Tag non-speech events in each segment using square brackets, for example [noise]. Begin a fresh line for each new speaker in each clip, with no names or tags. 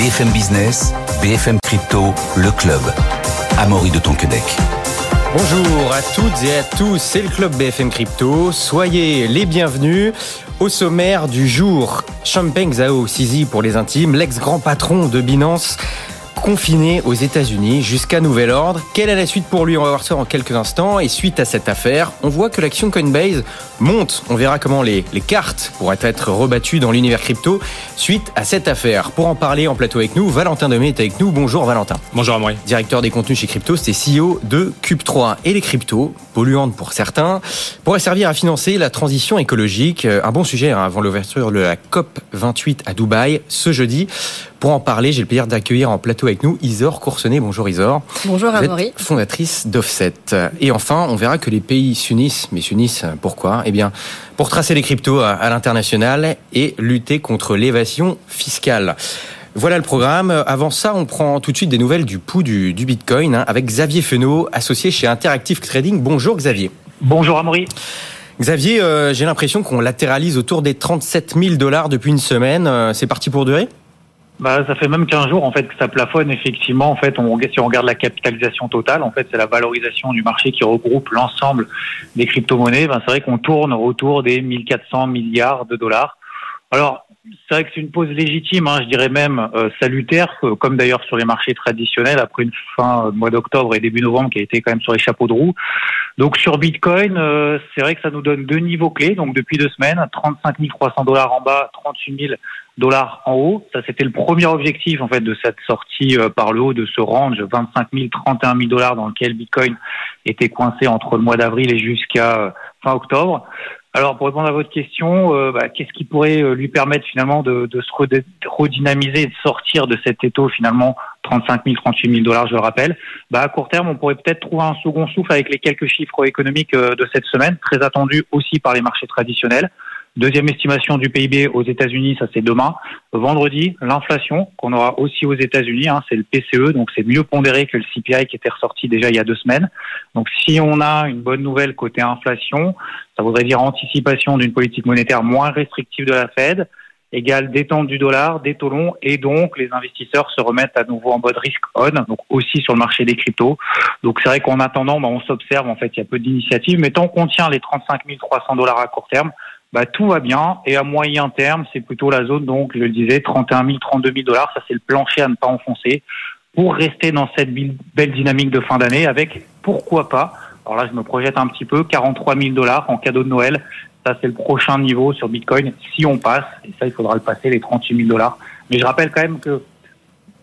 BFM Business, BFM Crypto, le club. Amaury de Tonquedec.
Bonjour à toutes et à tous, c'est le club BFM Crypto. Soyez les bienvenus. Au sommaire du jour, Champagne Zhao Sisi pour les intimes, l'ex-grand patron de Binance confiné aux États-Unis jusqu'à nouvel ordre. Quelle est la suite pour lui? On va voir ça en quelques instants. Et suite à cette affaire, on voit que l'action Coinbase monte. On verra comment les, les cartes pourraient être rebattues dans l'univers crypto suite à cette affaire. Pour en parler en plateau avec nous, Valentin Demé est avec nous. Bonjour Valentin.
Bonjour Amaury.
Directeur des contenus chez Crypto, c'est CEO de Cube3. Et les cryptos, polluantes pour certains, pourraient servir à financer la transition écologique. Un bon sujet hein, avant l'ouverture de la COP 28 à Dubaï ce jeudi. Pour en parler, j'ai le plaisir d'accueillir en plateau avec nous Isor Coursonnet. Bonjour Isor.
Bonjour Amaury.
Fondatrice d'Offset. Et enfin, on verra que les pays s'unissent. Mais s'unissent pourquoi? Eh bien, pour tracer les cryptos à, l'international et lutter contre l'évasion fiscale. Voilà le programme. Avant ça, on prend tout de suite des nouvelles du pouls du, du Bitcoin hein, avec Xavier Fenot, associé chez Interactive Trading. Bonjour Xavier.
Bonjour Amaury.
Xavier, euh, j'ai l'impression qu'on latéralise autour des 37 000 dollars depuis une semaine. Euh, c'est parti pour durer?
Bah, ça fait même 15 jours en fait que ça plafonne effectivement. En fait, si on regarde la capitalisation totale, en fait, c'est la valorisation du marché qui regroupe l'ensemble des crypto-monnaies. Ben, c'est vrai qu'on tourne autour des 1400 milliards de dollars. Alors, c'est vrai que c'est une pause légitime, hein, je dirais même euh, salutaire, euh, comme d'ailleurs sur les marchés traditionnels après une fin de mois d'octobre et début novembre qui a été quand même sur les chapeaux de roue. Donc sur Bitcoin, euh, c'est vrai que ça nous donne deux niveaux clés. Donc depuis deux semaines, 35 300 dollars en bas, 38 000 dollars en haut. Ça, c'était le premier objectif en fait de cette sortie par le haut de ce range 25 000, 31 000 dollars dans lequel Bitcoin était coincé entre le mois d'avril et jusqu'à fin octobre. Alors, pour répondre à votre question, euh, bah, qu'est-ce qui pourrait euh, lui permettre finalement de, de se redynamiser et de sortir de cet étau finalement 35 000, 38 000 dollars, je le rappelle? Bah, À court terme, on pourrait peut-être trouver un second souffle avec les quelques chiffres économiques euh, de cette semaine, très attendus aussi par les marchés traditionnels. Deuxième estimation du PIB aux États-Unis, ça c'est demain. Vendredi, l'inflation qu'on aura aussi aux États-Unis, hein, c'est le PCE, donc c'est mieux pondéré que le CPI qui était ressorti déjà il y a deux semaines. Donc si on a une bonne nouvelle côté inflation, ça voudrait dire anticipation d'une politique monétaire moins restrictive de la Fed, égale détente du dollar, des et donc les investisseurs se remettent à nouveau en mode risk on, donc aussi sur le marché des cryptos. Donc c'est vrai qu'en attendant, bah, on s'observe, en fait, il y a peu d'initiatives, mais tant qu'on tient les 35 300 dollars à court terme, bah, tout va bien. Et à moyen terme, c'est plutôt la zone, donc, je le disais, 31 000, 32 000 dollars. Ça, c'est le plancher à ne pas enfoncer pour rester dans cette belle dynamique de fin d'année avec, pourquoi pas, alors là, je me projette un petit peu, 43 000 dollars en cadeau de Noël. Ça, c'est le prochain niveau sur Bitcoin si on passe. Et ça, il faudra le passer, les 38 000 dollars. Mais je rappelle quand même que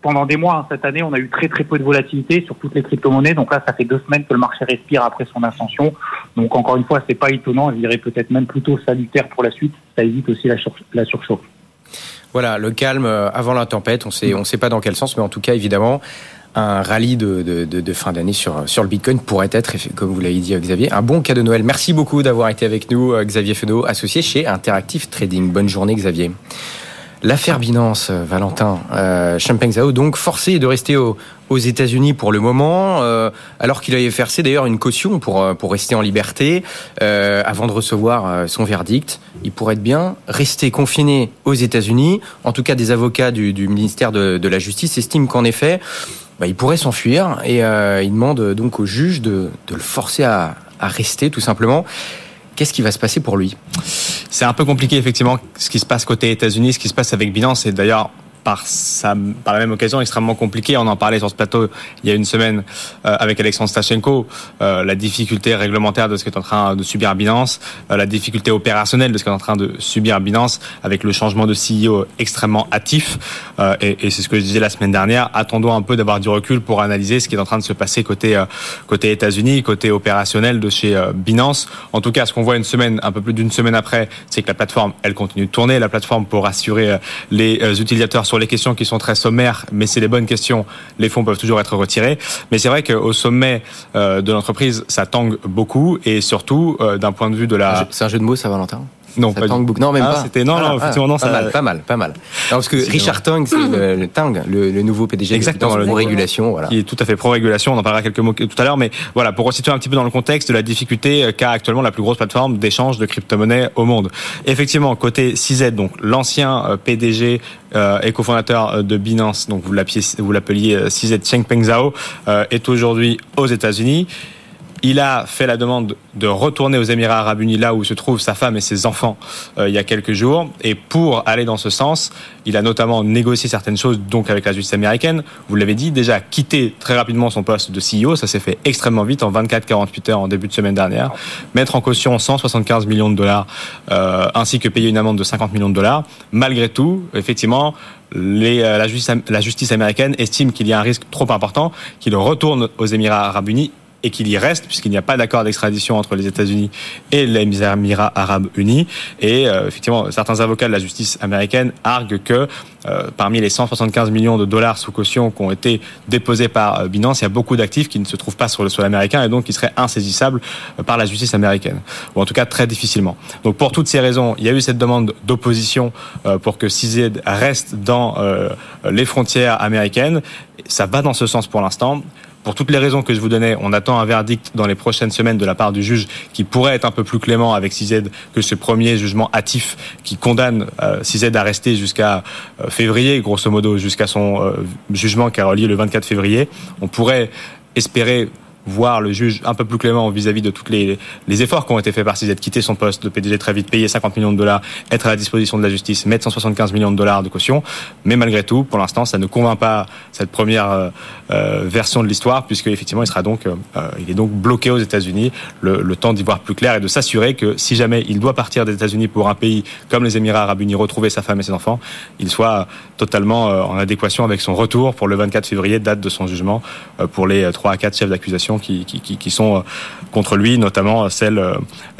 pendant des mois, hein, cette année, on a eu très très peu de volatilité sur toutes les crypto-monnaies. Donc là, ça fait deux semaines que le marché respire après son ascension. Donc encore une fois, c'est pas étonnant. Je dirais peut-être même plutôt salutaire pour la suite. Ça évite aussi la, surchauffe.
Voilà, le calme euh, avant la tempête. On sait, on sait pas dans quel sens, mais en tout cas, évidemment, un rallye de, fin d'année sur, le Bitcoin pourrait être, comme vous l'avez dit Xavier, un bon cadeau de Noël. Merci beaucoup d'avoir été avec nous, euh, Xavier Fenot, associé chez Interactive Trading. Bonne journée, Xavier. L'affaire Binance, euh, Valentin, euh, Champagne Zhao, donc forcé de rester aux, États-Unis pour le moment, euh, alors qu'il avait versé d'ailleurs une caution pour euh, pour rester en liberté avant de recevoir son verdict. Il pourrait être bien rester confiné aux États-Unis. En tout cas, des avocats du, du ministère de, de, la Justice estiment qu'en effet, bah, il pourrait s'enfuir et il demande donc au juge de, de le forcer à, à rester tout simplement. Qu'est-ce qui va se passer pour lui?
C'est un peu compliqué effectivement ce qui se passe côté États-Unis, ce qui se passe avec Binance. Et d'ailleurs, par, ça, par la même occasion extrêmement compliqué. On en parlait sur ce plateau il y a une semaine euh, avec Alexandre Stachenko, euh, la difficulté réglementaire de ce qu'est en train de subir Binance, euh, la difficulté opérationnelle de ce qu'est en train de subir Binance, avec le changement de CEO extrêmement hâtif. et, et c'est ce que je disais la semaine dernière. Attendons un peu d'avoir du recul pour analyser ce qui est en train de se passer côté côté États-Unis, côté opérationnel de chez Binance. En tout cas, ce qu'on voit une semaine, un peu plus d'une semaine après, c'est que la plateforme, elle continue de tourner. La plateforme pour rassurer les utilisateurs sur les questions qui sont très sommaires, mais c'est les bonnes questions, les fonds peuvent toujours être retirés. Mais c'est vrai qu'au sommet euh, de l'entreprise, ça tangue beaucoup. Et surtout euh, d'un point de vue de la...
C'est un jeu de mots, ça, Valentin?
Non, pas
Tang
du-
Non, même
Ah,
pas.
c'était- non,
Ah,
non,
ah,
effectivement, non,
pas
ça-
mal, pas mal, pas mal. Non, parce que Richard Tang, c'est le, le Tang, le, le nouveau PDG
Exactement,
de
le
la
nouveau.
régulation, voilà.
qui est tout à fait pro-régulation. On en parlera quelques mots tout à l'heure, mais voilà, pour resituer un petit peu dans le contexte de la difficulté euh, qu'a actuellement la plus grosse plateforme d'échange de crypto-monnaies au monde. Effectivement, côté CZ, donc l'ancien euh, PDG euh, et cofondateur de Binance, donc vous l'appeliez, vous l'appeliez euh, CZ Changpeng Zhao, euh, est aujourd'hui aux États-Unis. Il a fait la demande de retourner aux Émirats Arabes Unis, là où se trouvent sa femme et ses enfants, euh, il y a quelques jours. Et pour aller dans ce sens, il a notamment négocié certaines choses, donc avec la justice américaine. Vous l'avez dit, déjà quitté très rapidement son poste de CEO, ça s'est fait extrêmement vite, en 24-48 heures en début de semaine dernière. Mettre en caution 175 millions de dollars, euh, ainsi que payer une amende de 50 millions de dollars. Malgré tout, effectivement, euh, la justice américaine estime qu'il y a un risque trop important, qu'il retourne aux Émirats Arabes Unis et qu'il y reste puisqu'il n'y a pas d'accord d'extradition entre les États-Unis et les Émirats Arabes Unis. Et euh, effectivement, certains avocats de la justice américaine arguent que euh, parmi les 175 millions de dollars sous caution qui ont été déposés par euh, Binance, il y a beaucoup d'actifs qui ne se trouvent pas sur le sol américain et donc qui seraient insaisissables euh, par la justice américaine, ou en tout cas très difficilement. Donc pour toutes ces raisons, il y a eu cette demande d'opposition euh, pour que CZ reste dans euh, les frontières américaines. Ça va dans ce sens pour l'instant. Pour toutes les raisons que je vous donnais, on attend un verdict dans les prochaines semaines de la part du juge qui pourrait être un peu plus clément avec CZ que ce premier jugement hâtif qui condamne euh, CZ à rester jusqu'à euh, février, grosso modo, jusqu'à son euh, jugement qui a relié le 24 février. On pourrait espérer voir le juge un peu plus clément vis-à-vis de tous les, les efforts qui ont été faits par CZ, quitter son poste de PDG très vite, payer 50 millions de dollars, être à la disposition de la justice, mettre 175 millions de dollars de caution. Mais malgré tout, pour l'instant, ça ne convainc pas cette première euh, euh, version de l'histoire, puisque effectivement, il sera donc, euh, il est donc bloqué aux États-Unis, le, le temps d'y voir plus clair et de s'assurer que si jamais il doit partir des États-Unis pour un pays comme les Émirats Arabes Unis, retrouver sa femme et ses enfants, il soit totalement euh, en adéquation avec son retour pour le 24 février, date de son jugement, euh, pour les 3 à 4 chefs d'accusation qui, qui, qui, qui, sont contre lui, notamment celle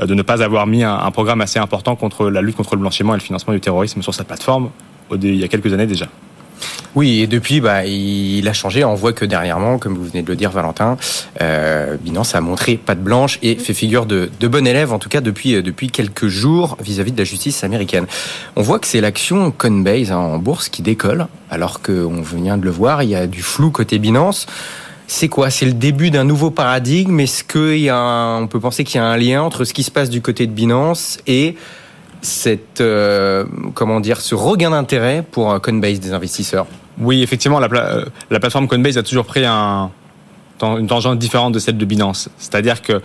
de ne pas avoir mis un, un, programme assez important contre la lutte contre le blanchiment et le financement du terrorisme sur sa plateforme il y a quelques années déjà.
Oui, et depuis, bah, il a changé. On voit que dernièrement, comme vous venez de le dire, Valentin, euh, Binance a montré patte blanche et fait figure de, de bon élève, en tout cas depuis, depuis quelques jours vis-à-vis -vis de la justice américaine. On voit que c'est l'action Coinbase hein, en bourse qui décolle, alors qu'on vient de le voir, il y a du flou côté Binance. C'est quoi? C'est le début d'un nouveau paradigme? Est-ce qu'il y a un, on peut penser qu'il y a un lien entre ce qui se passe du côté de Binance et cette euh, comment dire ce regain d'intérêt pour Coinbase des investisseurs?
Oui, effectivement, la, la, plateforme Coinbase a toujours pris un, une tangente différente de celle de Binance. C'est-à-dire que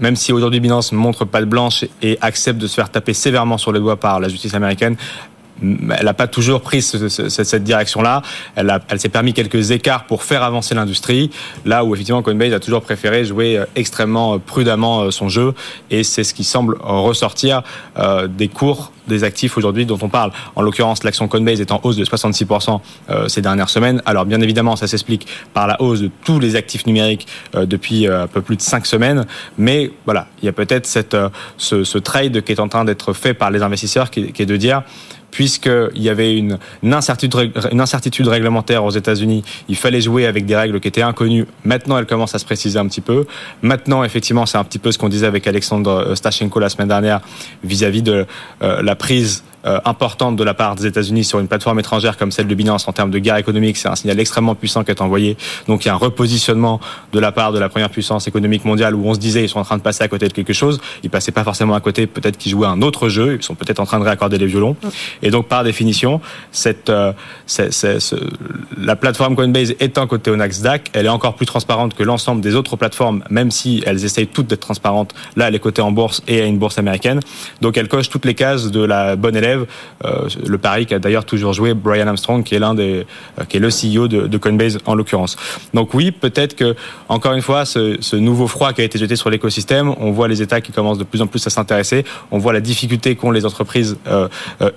même si aujourd'hui Binance montre pas de blanche et accepte de se faire taper sévèrement sur les doigts par la justice américaine, elle n'a pas toujours pris ce, ce, cette direction-là. Elle, elle s'est permis quelques écarts pour faire avancer l'industrie. Là où effectivement Coinbase a toujours préféré jouer extrêmement prudemment son jeu, et c'est ce qui semble ressortir euh, des cours des actifs aujourd'hui dont on parle. En l'occurrence, l'action Coinbase est en hausse de 66% euh, ces dernières semaines. Alors bien évidemment, ça s'explique par la hausse de tous les actifs numériques euh, depuis un peu plus de 5 semaines. Mais voilà, il y a peut-être cette, ce, trade qui est en train d'être fait par les investisseurs qui, est de dire puisqu'il y avait une, incertitude, une incertitude réglementaire aux États-Unis, il fallait jouer avec des règles qui étaient inconnues. Maintenant, elles commencent à se préciser un petit peu. Maintenant, effectivement, c'est un petit peu ce qu'on disait avec Alexandre Stachenko la semaine dernière vis-à-vis -vis de euh, la prise euh, importante de la part des États-Unis sur une plateforme étrangère comme celle de Binance en termes de guerre économique, c'est un signal extrêmement puissant qui est envoyé. Donc il y a un repositionnement de la part de la première puissance économique mondiale où on se disait ils sont en train de passer à côté de quelque chose. Ils passaient pas forcément à côté, peut-être qu'ils jouaient un autre jeu. Ils sont peut-être en train de réaccorder les violons. Et donc par définition, cette, euh, c'est, ce, la plateforme Coinbase étant côté au Nasdaq, elle est encore plus transparente que l'ensemble des autres plateformes, même si elles essayent toutes d'être transparentes. Là, elle est cotée en bourse et à une bourse américaine. Donc elle coche toutes les cases de la bonne élève euh, le pari qu'a d'ailleurs toujours joué Brian Armstrong, qui est l'un des, euh, qui est le CEO de, Coinbase en l'occurrence. Donc oui, peut-être que encore une fois, ce, nouveau froid qui a été jeté sur l'écosystème, on voit les États qui commencent de plus en plus à s'intéresser, on voit la difficulté qu'ont les entreprises euh,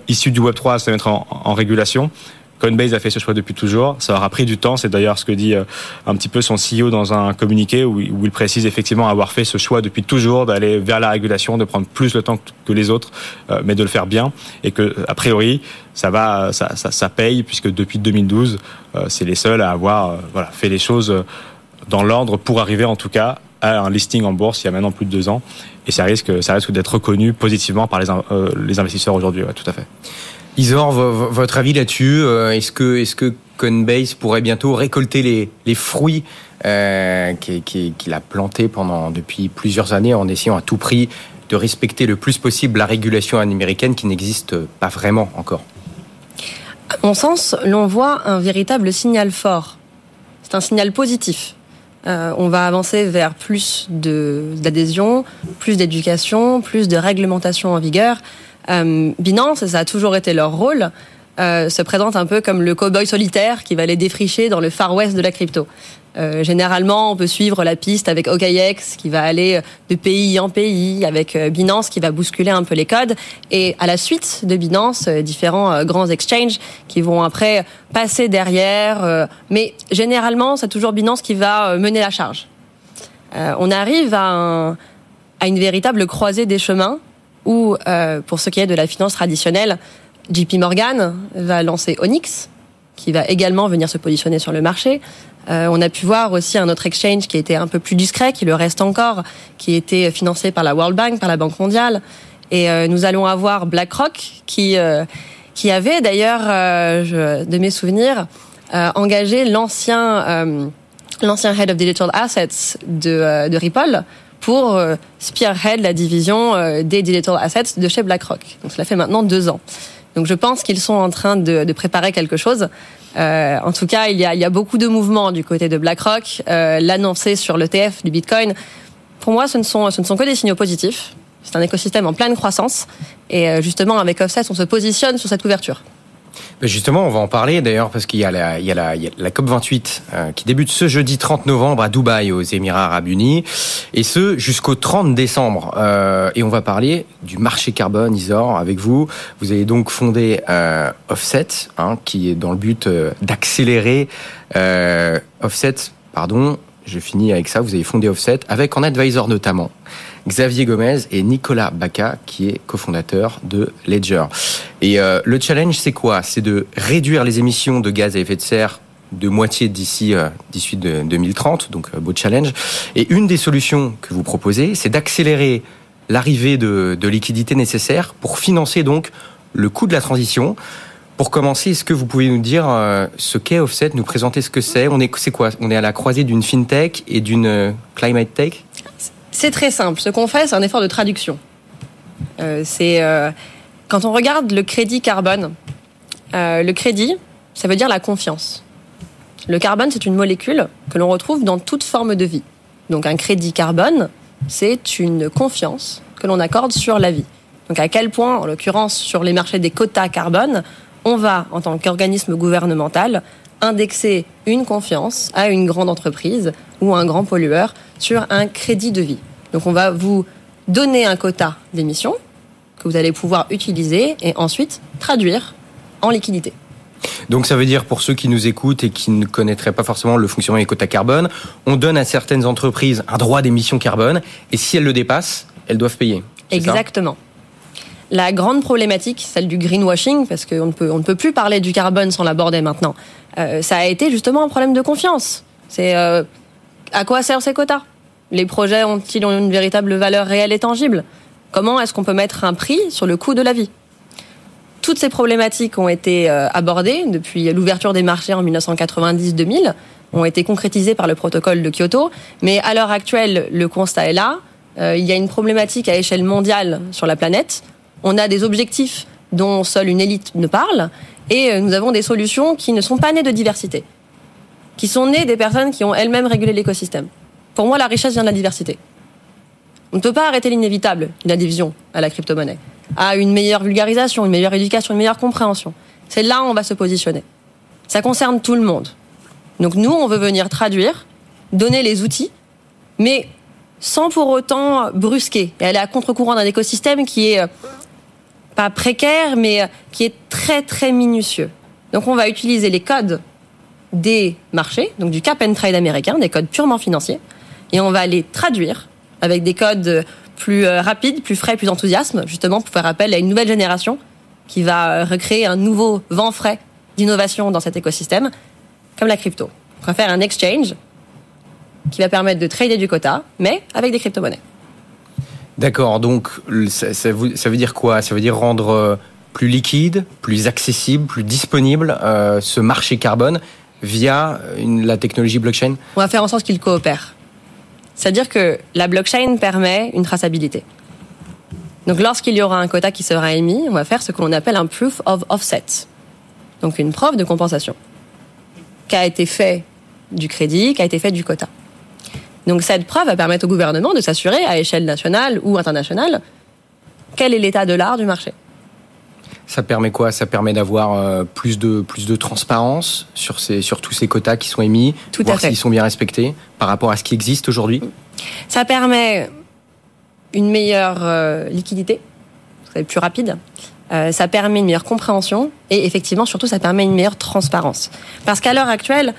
issues du Web 3 à se mettre en régulation. Coinbase a fait ce choix depuis toujours. Ça aura pris du temps. C'est d'ailleurs ce que dit un petit peu son CEO dans un communiqué où il précise effectivement avoir fait ce choix depuis toujours d'aller vers la régulation, de prendre plus le temps que les autres, mais de le faire bien. Et que, a priori, ça va, ça, ça, ça paye puisque depuis 2012, c'est les seuls à avoir voilà, fait les choses dans l'ordre pour arriver en tout cas a un listing en bourse il y a maintenant plus de deux ans. Et ça risque, ça risque d'être reconnu positivement par les, euh, les investisseurs aujourd'hui. Ouais, tout à fait.
Isor, votre avis là-dessus euh, Est-ce que, Coinbase pourrait bientôt récolter les, les fruits euh, qu'il a plantés pendant depuis plusieurs années en essayant à tout prix de respecter le plus possible la régulation américaine qui n'existe pas vraiment encore?
À mon sens, l'on voit un véritable signal fort. C'est un signal positif. Euh, on va avancer vers plus d'adhésion, plus d'éducation, plus de réglementation en vigueur. Euh, Binance, ça a toujours été leur rôle, euh, se présente un peu comme le cow-boy solitaire qui va les défricher dans le far west de la crypto. Euh, généralement, on peut suivre la piste avec OKX qui va aller de pays en pays, avec euh, Binance qui va bousculer un peu les codes, et à la suite de Binance, euh, différents grands exchanges qui vont après passer derrière. mais généralement, c'est toujours Binance qui va mener la charge. on arrive à, à, une véritable croisée des chemins où, pour ce qui est de la finance traditionnelle, JP Morgan va lancer Onyx, qui va également venir se positionner sur le marché. Euh, on a pu voir aussi un autre exchange qui était un peu plus discret, qui le reste encore, qui était financé par la World Bank, par la Banque mondiale. Et euh, nous allons avoir BlackRock, qui euh, qui avait d'ailleurs, de mes souvenirs, engagé l'ancien l'ancien head of digital assets de Ripple pour spearhead la division des digital assets de chez BlackRock. Donc cela fait maintenant deux ans. Donc je pense qu'ils sont en train de, de préparer quelque chose. Euh, en tout cas, il y, a, il y a beaucoup de mouvements du côté de BlackRock. Euh, L'annoncer sur l'ETF du Bitcoin, pour moi, ce ne sont, ce ne sont que des signaux positifs. C'est un écosystème en pleine croissance. Et euh, justement, avec Offset, on se positionne sur cette ouverture.
Justement, on va en parler d'ailleurs parce qu'il y a la, il y a la, la COP28 euh, qui débute ce jeudi 30 novembre à Dubaï aux Émirats Arabes Unis et ce jusqu'au 30 décembre. Euh, et on va parler du marché carbone, Isor, avec vous. Vous avez donc fondé euh, Offset, hein, qui est dans le but euh, d'accélérer euh, Offset. Pardon, je finis avec ça. Vous avez fondé Offset avec en advisor notamment Xavier Gomez et Nicolas Baca, qui est cofondateur de Ledger. Et euh, le challenge, c'est quoi? C'est de réduire les émissions de gaz à effet de serre de moitié d'ici euh, d'ici 2030, donc euh, beau challenge. Et une des solutions que vous proposez, c'est d'accélérer l'arrivée de, de liquidités nécessaires pour financer donc le coût de la transition. Pour commencer, est-ce que vous pouvez nous dire euh, ce qu'est Offset, nous présenter ce que c'est? On est, c'est quoi? On est à la croisée d'une fintech et d'une climate tech?
C'est très simple. Ce qu'on fait, c'est un effort de traduction. Euh, c'est euh, quand on regarde le crédit carbone. Euh, le crédit, ça veut dire la confiance. Le carbone, c'est une molécule que l'on retrouve dans toute forme de vie. Donc un crédit carbone, c'est une confiance que l'on accorde sur la vie. Donc à quel point, en l'occurrence sur les marchés des quotas carbone, on va, en tant qu'organisme gouvernemental, indexer une confiance à une grande entreprise ou un grand pollueur sur un crédit de vie. Donc on va vous donner un quota d'émissions que vous allez pouvoir utiliser et ensuite traduire en liquidité.
Donc ça veut dire pour ceux qui nous écoutent et qui ne connaîtraient pas forcément le fonctionnement des quotas carbone, on donne à certaines entreprises un droit d'émission carbone et si elles le dépassent, elles doivent payer.
Exactement. La grande problématique, celle du greenwashing, parce qu'on ne peut, on ne peut plus parler du carbone sans l'aborder maintenant, euh, ça a été justement un problème de confiance. C'est euh, à quoi servent ces quotas? Les projets ont-ils une véritable valeur réelle et tangible? Comment est-ce qu'on peut mettre un prix sur le coût de la vie? Toutes ces problématiques ont été euh, abordées depuis l'ouverture des marchés en 1990-2000, ont été concrétisées par le protocole de Kyoto, mais à l'heure actuelle, le constat est là. il y a une problématique à échelle mondiale sur la planète. On a des objectifs dont seule une élite ne parle, et euh, nous avons des solutions qui ne sont pas nées de diversité, qui sont nées des personnes qui ont elles-mêmes régulé l'écosystème. Pour moi, la richesse vient de la diversité. On ne peut pas arrêter l'inévitable d'une adhésion à la crypto-monnaie, à une meilleure vulgarisation, une meilleure éducation, une meilleure compréhension. C'est là où on va se positionner. Ça concerne tout le monde. Donc nous, on veut venir traduire, donner les outils, mais sans pour autant brusquer et aller à contre-courant d'un écosystème qui est euh, pas précaire, mais euh, qui est très très minutieux. Donc on va utiliser les codes des marchés, donc du cap and trade américain, des codes purement financiers, et on va les traduire avec des codes plus euh, rapides, plus frais, plus enthousiasme, justement pour faire appel à une nouvelle génération qui va euh, recréer un nouveau vent frais d'innovation dans cet écosystème, comme la crypto. On va faire un exchange qui va permettre de trader du quota, mais avec des crypto-monnaies.
D'accord, donc ça, veut, dire quoi? Ça veut dire rendre euh, plus liquide, plus accessible, plus disponible euh, ce marché carbone via une, la technologie blockchain?
On va faire en sorte qu'il coopère. C'est-à-dire que la blockchain permet une traçabilité. Donc lorsqu'il y aura un quota qui sera émis, on va faire ce que l'on appelle un proof of offset. Donc une preuve de compensation. Qu'a été fait du crédit, qu'a été fait du quota. Donc cette preuve va permettre au gouvernement de s'assurer à échelle nationale ou internationale quel est l'état de l'art du marché.
Ça permet quoi? Ça permet d'avoir euh, plus de plus de transparence sur ces sur tous ces quotas qui sont émis,
Tout
voir s'ils sont bien respectés par rapport à ce qui existe aujourd'hui?
Ça permet une meilleure euh, liquidité, ça va être plus rapide. Euh, ça permet une meilleure compréhension et effectivement surtout ça permet une meilleure transparence. Parce qu'à l'heure actuelle,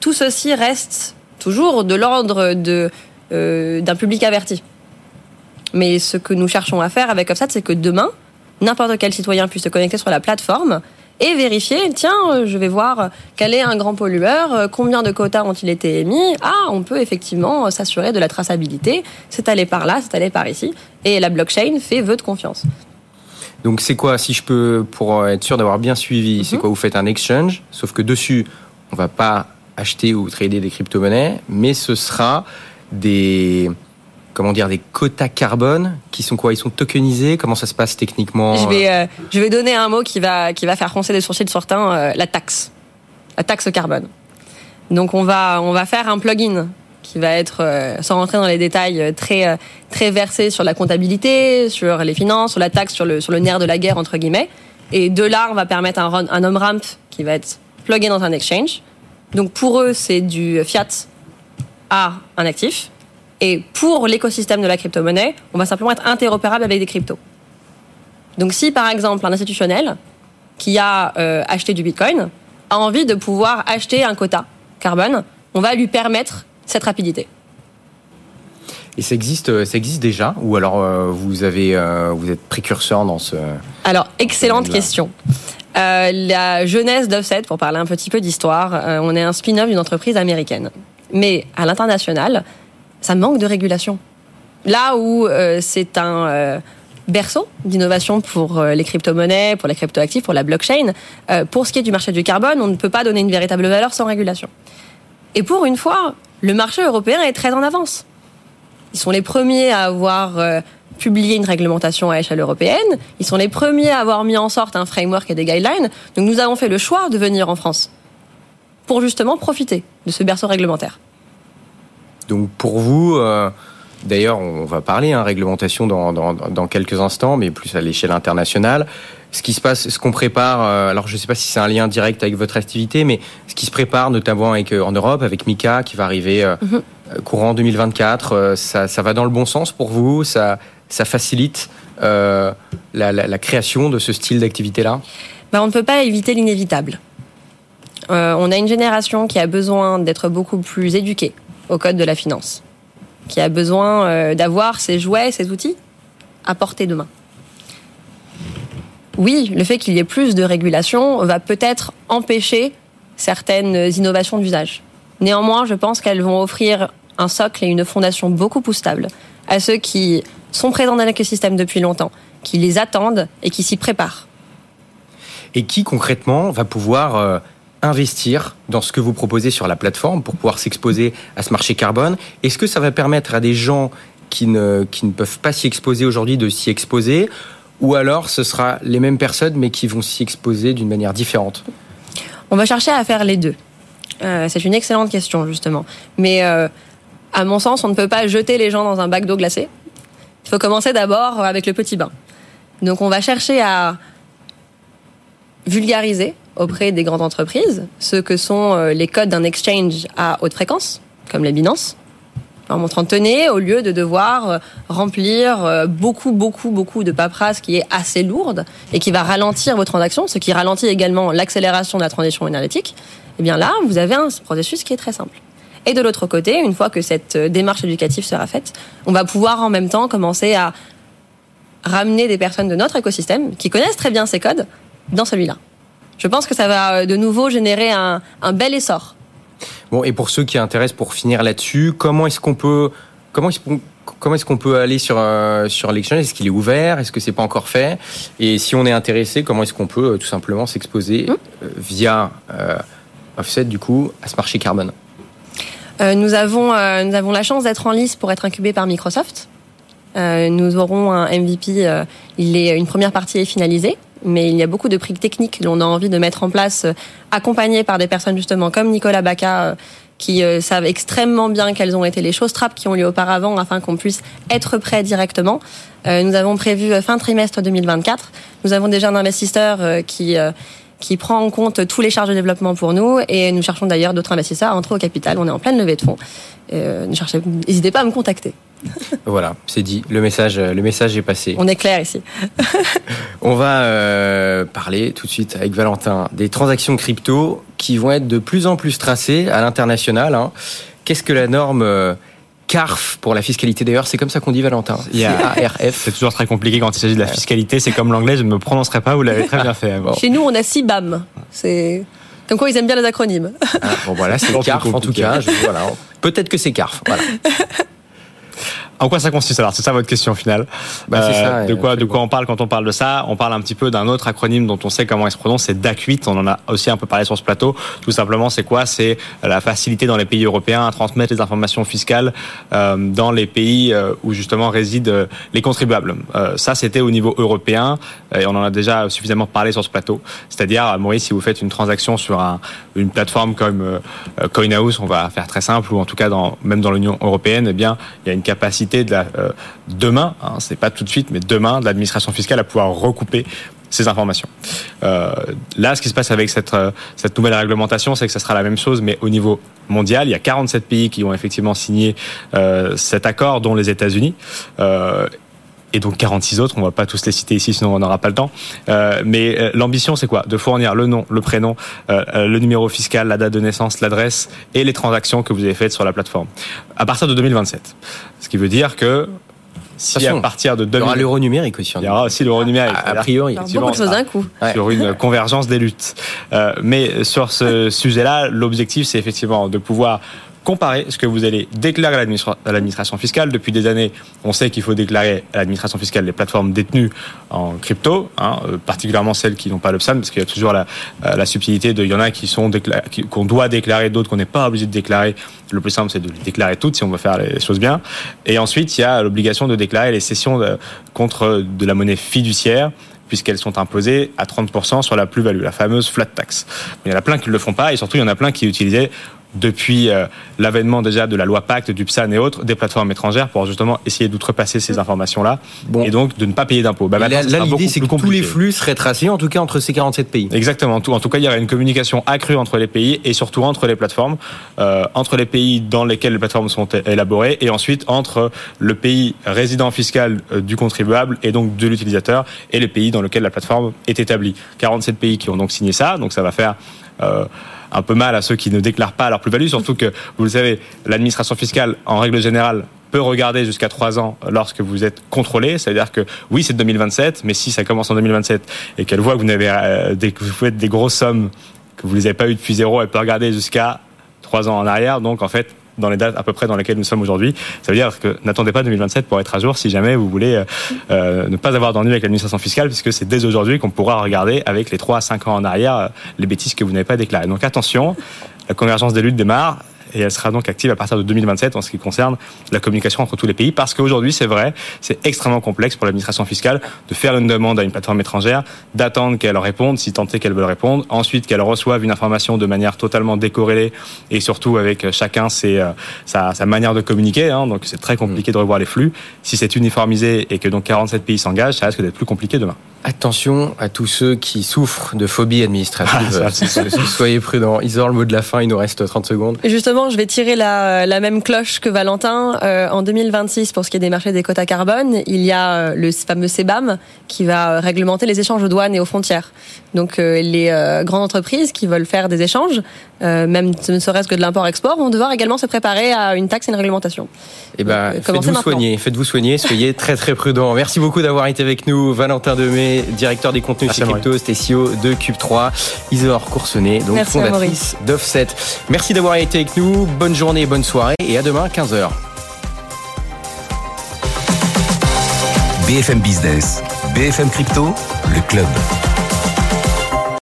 tout ceci reste toujours de l'ordre de euh, d'un public averti. Mais ce que nous cherchons à faire avec Offset, c'est que demain, n'importe quel citoyen puisse se connecter sur la plateforme et vérifier, tiens, euh, je vais voir quel est un grand pollueur, euh, combien de quotas ont-ils été émis. Ah, on peut effectivement s'assurer de la traçabilité. C'est allé par là, c'est allé par ici. Et la blockchain fait vœu de confiance.
Donc c'est quoi, si je peux, pour être sûr d'avoir bien suivi, c'est quoi Vous faites un exchange, sauf que dessus, on va pas acheter ou trader des crypto-monnaies, mais ce sera des comment dire des quotas carbone qui sont quoi? Ils sont tokenisés? Comment ça se passe techniquement?
Je vais, euh, je vais donner un mot qui va, qui va faire froncer des sourcils de certains, euh, la taxe. La taxe carbone. Donc on va, on va faire un plugin qui va être, euh, sans rentrer dans les détails, très, très versé sur la comptabilité, sur les finances, sur la taxe, sur le, sur le nerf de la guerre, entre guillemets. Et de là, on va permettre un, un on-ramp qui va être plugué dans un exchange. Donc pour eux, c'est du fiat à un actif. Et pour l'écosystème de la crypto-monnaie, on va simplement être interopérable avec des cryptos. Donc si par exemple un institutionnel qui a euh, acheté du Bitcoin a envie de pouvoir acheter un quota carbone, on va lui permettre cette rapidité.
Et ça existe, ça existe déjà Ou alors euh, vous avez, euh, vous êtes précurseur dans ce
Alors, excellente question. Euh, la jeunesse d'Offset, pour parler un petit peu d'histoire, euh, on est un spin-off d'une entreprise américaine. Mais à l'international, ça manque de régulation. Là où euh, c'est un euh, berceau d'innovation pour euh, les crypto-monnaies, pour les crypto-actifs, pour la blockchain, pour ce qui est du marché du carbone, on ne peut pas donner une véritable valeur sans régulation. Et pour une fois, le marché européen est très en avance. Ils sont les premiers à avoir publié une réglementation à échelle européenne. Ils sont les premiers à avoir mis en sorte un framework et des guidelines. Donc nous avons fait le choix de venir en France pour justement profiter de ce berceau réglementaire.
Donc pour vous, euh, d'ailleurs, on va parler hein, réglementation dans, dans, dans quelques instants, mais plus à l'échelle internationale. Ce qui se passe, ce qu'on prépare, euh, alors je ne sais pas si c'est un lien direct avec votre activité, mais ce qui se prépare notamment avec, euh, en Europe, avec Mika, qui va arriver
Mhm.
courant 2024, euh, ça, ça va dans le bon sens pour vous? Ça, ça facilite euh, la, création de ce style d'activité-là?
Ben, on ne peut pas éviter l'inévitable. Euh, on a une génération qui a besoin d'être beaucoup plus éduquée au code de la finance, qui a besoin euh, d'avoir ses jouets, ses outils à portée de main. Oui, le fait qu'il y ait plus de régulation va peut-être empêcher certaines innovations d'usage. Néanmoins, je pense qu'elles vont offrir un socle et une fondation beaucoup plus stable à ceux qui sont présents dans l'écosystème depuis longtemps, qui les attendent et qui s'y préparent.
et qui concrètement va pouvoir euh, investir dans ce que vous proposez sur la plateforme pour pouvoir s'exposer à ce marché carbone? Est-ce que ça va permettre à des gens qui ne, qui ne peuvent pas s'y exposer aujourd'hui de s'y exposer? Ou alors ce sera les mêmes personnes mais qui vont s'y exposer d'une manière différente?
On va chercher à faire les deux. Euh, c'est une excellente question, justement. Mais euh, à mon sens, on ne peut pas jeter les gens dans un bac d'eau glacée. Il faut commencer d'abord avec le petit bain. Donc on va chercher à vulgariser auprès des grandes entreprises ce que sont euh, les codes d'un exchange à haute fréquence, comme les Binance, en montrant tenez, au lieu de devoir euh, remplir euh, beaucoup, beaucoup, beaucoup de paperasse qui est assez lourde et qui va ralentir vos transactions, ce qui ralentit également l'accélération de la transition énergétique, eh bien là, vous avez un processus qui est très simple. Et de l'autre côté, une fois que cette euh, démarche éducative sera faite, on va pouvoir en même temps commencer à ramener des personnes de notre écosystème qui connaissent très bien ces codes dans celui-là. Je pense que ça va euh, de nouveau générer un, un bel essor.
Bon, et pour ceux qui intéressent, pour finir là-dessus, comment est-ce qu'on peut, comment est-ce qu'on Comment est-ce qu'on peut aller sur euh, sur l'exchange Est-ce qu'il est ouvert? Est-ce que c'est pas encore fait? Et si on est intéressé, comment est-ce qu'on peut euh, tout simplement s'exposer
Mmh.
euh, via Offset du coup à ce marché carbone?
Nous avons euh, nous avons la chance d'être en lice pour être incubé par Microsoft. Euh, nous aurons un MVP. euh, il est une première partie est finalisée, mais il y a beaucoup de prix techniques que l'on a envie de mettre en place, euh, accompagnés par des personnes justement comme Nicolas Baca. euh, qui euh, savent extrêmement bien quelles ont été les choses trappes qui ont lieu auparavant afin qu'on puisse être prêt directement. Euh, nous avons prévu euh, fin trimestre 2024. Nous avons déjà un investisseur euh, qui euh, qui prend en compte tous les charges de développement pour nous et nous cherchons d'ailleurs d'autres investisseurs à entrer au capital. On est en pleine levée de fonds. Euh, n'hésitez pas à me contacter. [laughs]
Voilà, c'est dit. Le message, le message est passé.
On est clair ici. [laughs]
On va euh, parler tout de suite avec Valentin des transactions crypto qui vont être de plus en plus tracées à l'international. hein. Qu'est-ce que la norme euh, CARF pour la fiscalité d'ailleurs C'est comme ça qu'on dit Valentin.
Il y a-
C-A-R-F.
C'est toujours très compliqué quand il s'agit de la fiscalité. C'est comme l'anglais, je ne me prononcerai pas. Vous l'avez très bien fait.
Bon.
Chez nous, on a CIBAM. C'est comme quoi ils aiment bien les acronymes.
Ah, bon voilà, c'est CARF en tout cas. Je- voilà. Peut-être que c'est CARF. Voilà. [laughs]
En quoi ça consiste alors? C'est ça votre question au final.
Bah,
Euh,
ça,
de quoi, de quoi on parle quand on parle de ça? On parle un petit peu d'un autre acronyme dont on sait comment il se prononce, c'est DAC8. On en a aussi un peu parlé sur ce plateau. Tout simplement, c'est quoi? C'est la facilité dans les pays européens à transmettre les informations fiscales euh, dans les pays euh, où justement résident euh, les contribuables. Euh, ça, c'était au niveau européen et on en a déjà suffisamment parlé sur ce plateau. C'est-à-dire, euh, Maurice, si vous faites une transaction sur un, une plateforme comme CoinHouse, on va faire très simple, ou en tout cas dans, même dans l'Union européenne, eh bien, il y a une capacité de euh, demain, hein, c'est pas tout de suite, mais demain, de l'administration fiscale à pouvoir recouper ces informations. Euh, là, ce qui se passe avec cette, euh, cette nouvelle réglementation, c'est que ça sera la même chose, mais au niveau mondial. Il y a 47 pays qui ont effectivement signé cet accord, dont les États-Unis. Et donc 46 autres, on va pas tous les citer ici, sinon on n'aura pas le temps. Euh, mais euh, l'ambition, c'est quoi? De fournir le nom, le prénom, euh, euh, le numéro fiscal, la date de naissance, l'adresse et les transactions que vous avez faites sur la plateforme. À partir de 2027. Ce qui veut dire que si à partir de
Il y aura
2000,
l'euro numérique aussi.
il y aura aussi l'euro numérique.
A, priori.
Beaucoup de choses d'un coup.
Ouais.
sur une convergence des luttes. Euh, mais sur ce [laughs] sujet-là, l'objectif, c'est effectivement de pouvoir comparer ce que vous allez déclarer à l'administra- à l'administration fiscale. Depuis des années, on sait qu'il faut déclarer à l'administration fiscale les plateformes détenues en crypto, hein, euh, particulièrement celles qui n'ont pas l'UPSAM, parce qu'il y a toujours la, euh, la subtilité de, il y en a qui sont qu'on doit déclarer, d'autres qu'on n'est pas obligé de déclarer. Le plus simple, c'est de les déclarer toutes si on veut faire les choses bien. Et ensuite, il y a l'obligation de déclarer les cessions de- contre de la monnaie fiduciaire puisqu'elles sont imposées à 30% sur la plus-value, la fameuse flat tax. Il y en a plein qui ne le font pas, et surtout il y en a plein qui utilisaient depuis euh, l'avènement déjà de la loi Pacte, du PSAN et autres, des plateformes étrangères pour justement essayer d'outrepasser ces informations-là
Bon.
et donc de ne pas payer d'impôts. Bah,
là, l'idée, c'est que
plus
tous les
compliqué.
flux seraient tracés, en tout cas entre ces 47 pays.
Exactement. En tout, cas, il y aura une communication accrue entre les pays et surtout entre les plateformes, euh, entre les pays dans lesquels les plateformes sont élaborées et ensuite entre le pays résident fiscal euh, du contribuable et donc de l'utilisateur et les pays dans lesquels la plateforme est établie. 47 pays qui ont donc signé ça, donc ça va faire un peu mal à ceux qui ne déclarent pas leur plus-value, surtout que, vous le savez, l'administration fiscale, en règle générale, peut regarder jusqu'à trois ans lorsque vous êtes contrôlé. C'est-à-dire que oui, c'est 2027, mais si ça commence en 2027 et qu'elle voit que vous n'avez euh, que vous faites des grosses sommes que vous les avez pas eu depuis zéro, elle peut regarder jusqu'à trois ans en arrière. Donc en fait, dans les dates à peu près dans lesquelles nous sommes aujourd'hui, ça veut dire que n'attendez pas 2027 pour être à jour si jamais vous voulez euh, euh, ne pas avoir d'ennui avec l'administration fiscale, puisque c'est dès aujourd'hui qu'on pourra regarder avec les 3 à 5 ans en arrière euh, les bêtises que vous n'avez pas déclarées. Donc attention, la convergence des luttes démarre et elle sera donc active à partir de 2027 en ce qui concerne la communication entre tous les pays, parce qu'aujourd'hui, c'est vrai, c'est extrêmement complexe pour l'administration fiscale de faire une demande à une plateforme étrangère, d'attendre qu'elle réponde, si tant est qu'elle veut répondre, ensuite qu'elle reçoive une information de manière totalement décorrélée et surtout avec chacun ses, euh, sa, sa manière de communiquer, hein, donc c'est très compliqué de revoir les flux. Si c'est uniformisé et que donc 47 pays s'engagent, ça risque d'être plus compliqué demain.
Attention à tous ceux qui souffrent de phobie administrative.
Ah, ça,
Soyez prudents. Isor, le mot de la fin, il nous reste 30 secondes.
Et Justement, je vais tirer la, la même cloche que Valentin. Euh, en 2026, pour ce qui est des marchés des quotas carbone, il y a euh, le fameux CEBAM qui va euh, réglementer les échanges aux douanes et aux frontières. Donc euh, les euh, grandes entreprises qui veulent faire des échanges, euh, même ne serait-ce que de l'import-export, vont devoir également se préparer à une taxe et une réglementation.
Eh ben, faites-vous soigner, faites-vous soigner, soyez [laughs] très très prudents. Merci beaucoup d'avoir été avec nous, Valentin Demey, directeur des contenus
Merci
chez Cryptos, TCO de Cube 3, Isor Coursonnet. donc
Merci
d'Offset. Merci d'avoir été avec nous. Bonne journée, bonne soirée et à demain 15h.
BFM Business, BFM Crypto, le club.